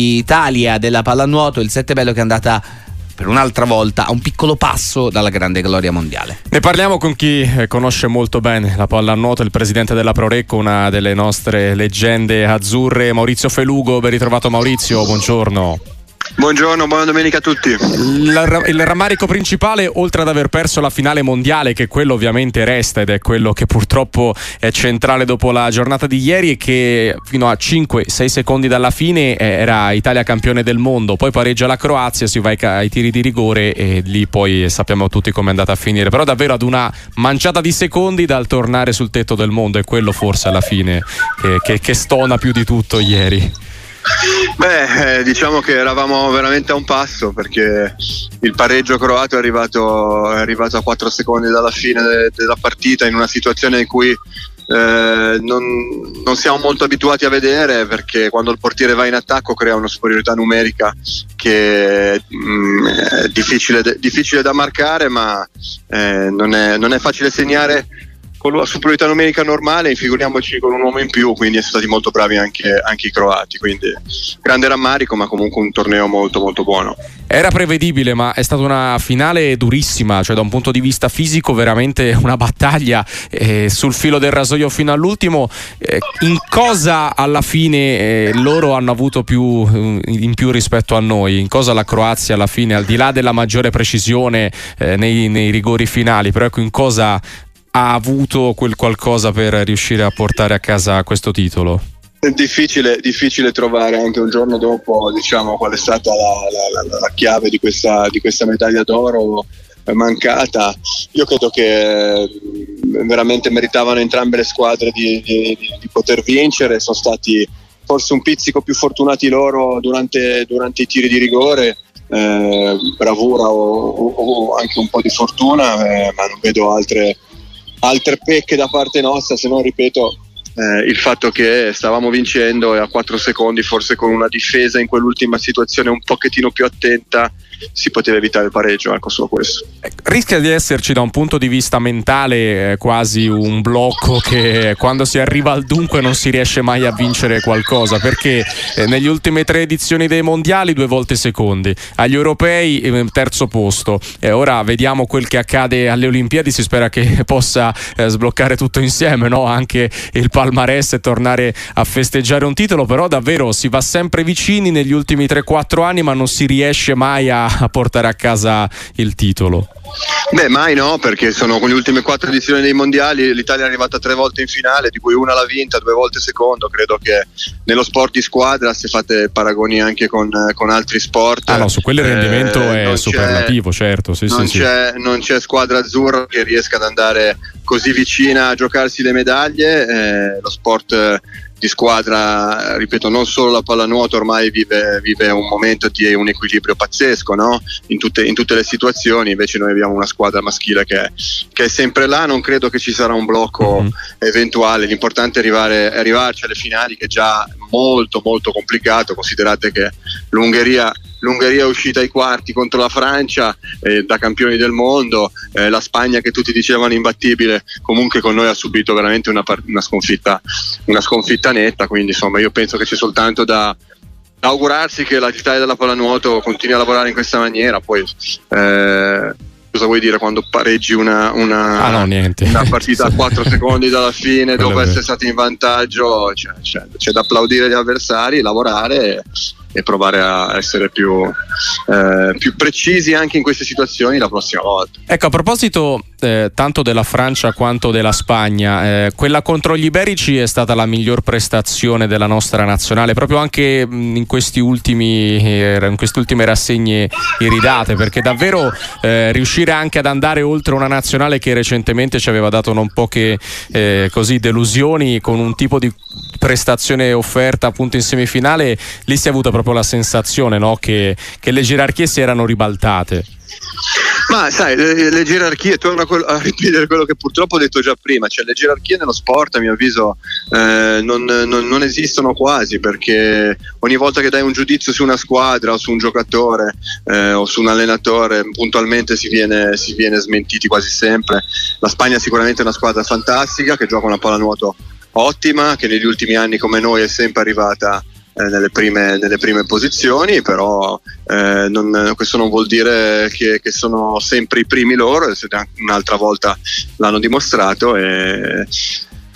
Italia della pallanuoto, il sette bello che è andata per un'altra volta a un piccolo passo dalla grande gloria mondiale. Ne parliamo con chi eh, conosce molto bene la pallanuoto, il presidente della Prorecco, una delle nostre leggende azzurre, Maurizio Felugo. Ben ritrovato Maurizio, buongiorno. Buongiorno, buona domenica a tutti. Il, il, rammarico principale, oltre ad aver perso la finale mondiale, che quello ovviamente resta ed è quello che purtroppo è centrale dopo la giornata di ieri, è che fino a 5-6 secondi dalla fine eh, era Italia campione del mondo, poi pareggia la Croazia, si va ai, ai tiri di rigore e lì poi sappiamo tutti come è andata a finire. Però davvero ad una manciata di secondi dal tornare sul tetto del mondo, è quello forse alla fine che, che, che stona più di tutto ieri. Beh, eh, diciamo che eravamo veramente a un passo perché il pareggio croato è arrivato, è arrivato a 4 secondi dalla fine de- della partita in una situazione in cui eh, non, non, siamo molto abituati a vedere perché quando il portiere va in attacco crea una superiorità numerica che mh, mm, è difficile, difficile, da marcare ma eh, non, è, non è facile segnare con la superiorità numerica normale, figuriamoci con un uomo in più, quindi sono stati molto bravi anche, anche, i croati, quindi grande rammarico, ma comunque un torneo molto molto buono. Era prevedibile, ma è stata una finale durissima, cioè da un punto di vista fisico veramente una battaglia eh, sul filo del rasoio fino all'ultimo. Eh, in cosa alla fine eh, loro hanno avuto più eh, in più rispetto a noi? In cosa la Croazia alla fine, al di là della maggiore precisione eh, nei, nei rigori finali, però ecco in cosa ha avuto quel qualcosa per riuscire a portare a casa questo titolo? Difficile, difficile trovare anche un giorno dopo diciamo, qual è stata la, la, la chiave di questa, di questa medaglia d'oro mancata. Io credo che mm, veramente meritavano entrambe le squadre di, di, di, poter vincere, sono stati forse un pizzico più fortunati loro durante, durante i tiri di rigore. Eh, bravura o, o, o, anche un po' di fortuna, eh, ma non vedo altre, altre pecche da parte nostra, se non ripeto eh, il fatto che stavamo vincendo e a 4 secondi forse con una difesa in quell'ultima situazione un pochettino più attenta si poteva evitare il pareggio, ecco solo questo. Eh, rischia di esserci da un punto di vista mentale eh, quasi un blocco che quando si arriva al dunque non si riesce mai a vincere qualcosa perché eh, negli ultime tre edizioni dei mondiali due volte secondi, agli europei eh, terzo posto e ora vediamo quel che accade alle Olimpiadi, si spera che possa eh, sbloccare tutto insieme, no? anche il palmarès e tornare a festeggiare un titolo, però davvero si va sempre vicini negli ultimi 3-4 anni ma non si riesce mai a a portare a casa il titolo? Beh, mai no, perché sono con le ultime quattro edizioni dei mondiali l'Italia è arrivata tre volte in finale, di cui una l'ha vinta, due volte secondo. Credo che nello sport di squadra, se fate paragoni anche con, con altri sport. Ah, no, su quello il rendimento eh, è superlativo, certo. Sì, non, sì, c'è, sì. non, c'è, squadra azzurra che riesca ad andare così vicina a giocarsi le medaglie. Eh, lo sport di squadra, ripeto, non solo la pallanuoto ormai vive, vive un momento di un equilibrio pazzesco no? in, tutte, in, tutte, le situazioni, invece noi abbiamo una squadra maschile che, che è sempre là, non credo che ci sarà un blocco mm-hmm. eventuale, l'importante è, arrivare, è arrivarci alle finali che è già molto molto complicato, considerate che l'Ungheria l'Ungheria è uscita ai quarti contro la Francia eh, da campioni del mondo, eh, la Spagna che tutti dicevano imbattibile, comunque con noi ha subito veramente una, una, sconfitta, una sconfitta netta, quindi insomma io penso che c'è soltanto da, augurarsi che la l'Italia della pallanuoto continui a lavorare in questa maniera, poi eh, cosa vuoi dire quando pareggi una, una, ah, no, una partita a 4 secondi dalla fine dopo essere stati in vantaggio? Cioè, c'è, c'è, da applaudire gli avversari, lavorare e provare a essere più, eh, più, precisi anche in queste situazioni la prossima volta. Ecco, a proposito eh, tanto della Francia quanto della Spagna, eh, quella contro gli iberici è stata la miglior prestazione della nostra nazionale, proprio anche in, ultimi, eh, in queste ultime rassegne iridate, perché davvero eh, riuscire anche ad andare oltre una nazionale che recentemente ci aveva dato non poche eh, così delusioni con un tipo di prestazione offerta appunto in semifinale, lì si è avuta proprio la sensazione no? che, che le gerarchie si erano ribaltate. Ma sai, le, le gerarchie, torno a, quello, a, ripetere quello che purtroppo ho detto già prima, cioè le gerarchie nello sport a mio avviso eh, non, non, non, esistono quasi perché ogni volta che dai un giudizio su una squadra o su un giocatore eh, o su un allenatore puntualmente si viene, si viene smentiti quasi sempre. La Spagna sicuramente è una squadra fantastica che gioca una pallanuoto ottima, che negli ultimi anni come noi è sempre arrivata eh, nelle, prime, nelle, prime, posizioni, però eh, non, questo non vuol dire che, che, sono sempre i primi loro, un'altra volta l'hanno dimostrato e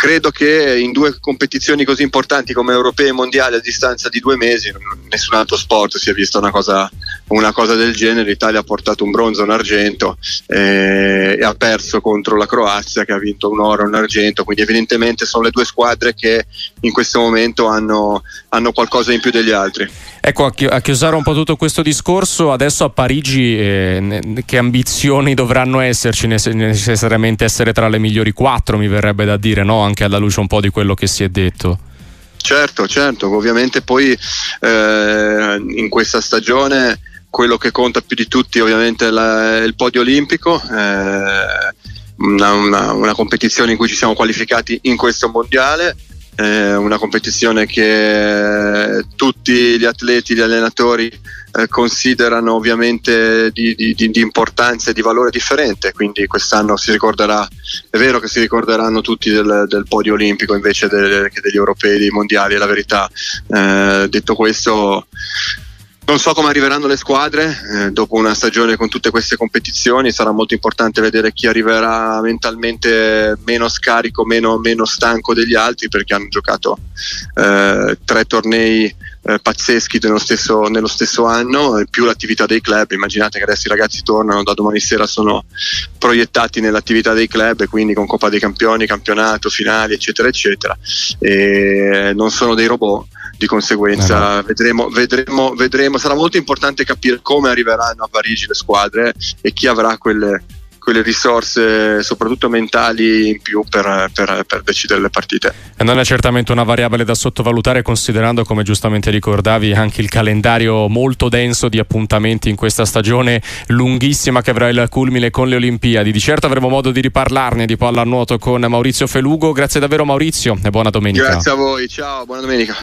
credo che in due competizioni così importanti come europee e mondiali a distanza di due mesi nessun altro sport si è visto una cosa, una cosa del genere. l'Italia ha portato un bronzo e un argento eh, e ha perso contro la Croazia che ha vinto un oro e un argento. Quindi evidentemente sono le due squadre che in questo momento hanno, hanno qualcosa in più degli altri. Ecco, a chiusare un po' tutto questo discorso, adesso a Parigi eh, che ambizioni dovranno esserci? Necessariamente essere tra le migliori quattro, mi verrebbe da dire, no? Anche alla luce un po' di quello che si è detto. Certo, certo, ovviamente poi eh, in questa stagione quello che conta più di tutti ovviamente è il podio olimpico. Eh, una, una, una, competizione in cui ci siamo qualificati in questo mondiale eh, una competizione che tutti gli atleti, gli allenatori eh, considerano ovviamente di, di, di, importanza e di valore differente, quindi quest'anno si ricorderà, è vero che si ricorderanno tutti del, del podio olimpico invece de, che degli europei, dei mondiali, è la verità. Eh, detto questo, non so come arriveranno le squadre eh, dopo una stagione con tutte queste competizioni, sarà molto importante vedere chi arriverà mentalmente meno scarico, meno, meno stanco degli altri perché hanno giocato eh, tre tornei eh, pazzeschi nello stesso, nello stesso anno, più l'attività dei club. Immaginate che adesso i ragazzi tornano, da domani sera sono proiettati nell'attività dei club quindi con Coppa dei Campioni, campionato, finali, eccetera, eccetera. E non sono dei robot di conseguenza eh vedremo, vedremo, vedremo, sarà molto importante capire come arriveranno a Parigi le squadre e chi avrà quelle, quelle risorse soprattutto mentali in più per, per, per, decidere le partite. E non è certamente una variabile da sottovalutare considerando come giustamente ricordavi anche il calendario molto denso di appuntamenti in questa stagione lunghissima che avrà il culmine con le Olimpiadi. Di certo avremo modo di riparlarne di pallanuoto con Maurizio Felugo. Grazie davvero Maurizio e buona domenica. Grazie a voi, ciao, buona domenica.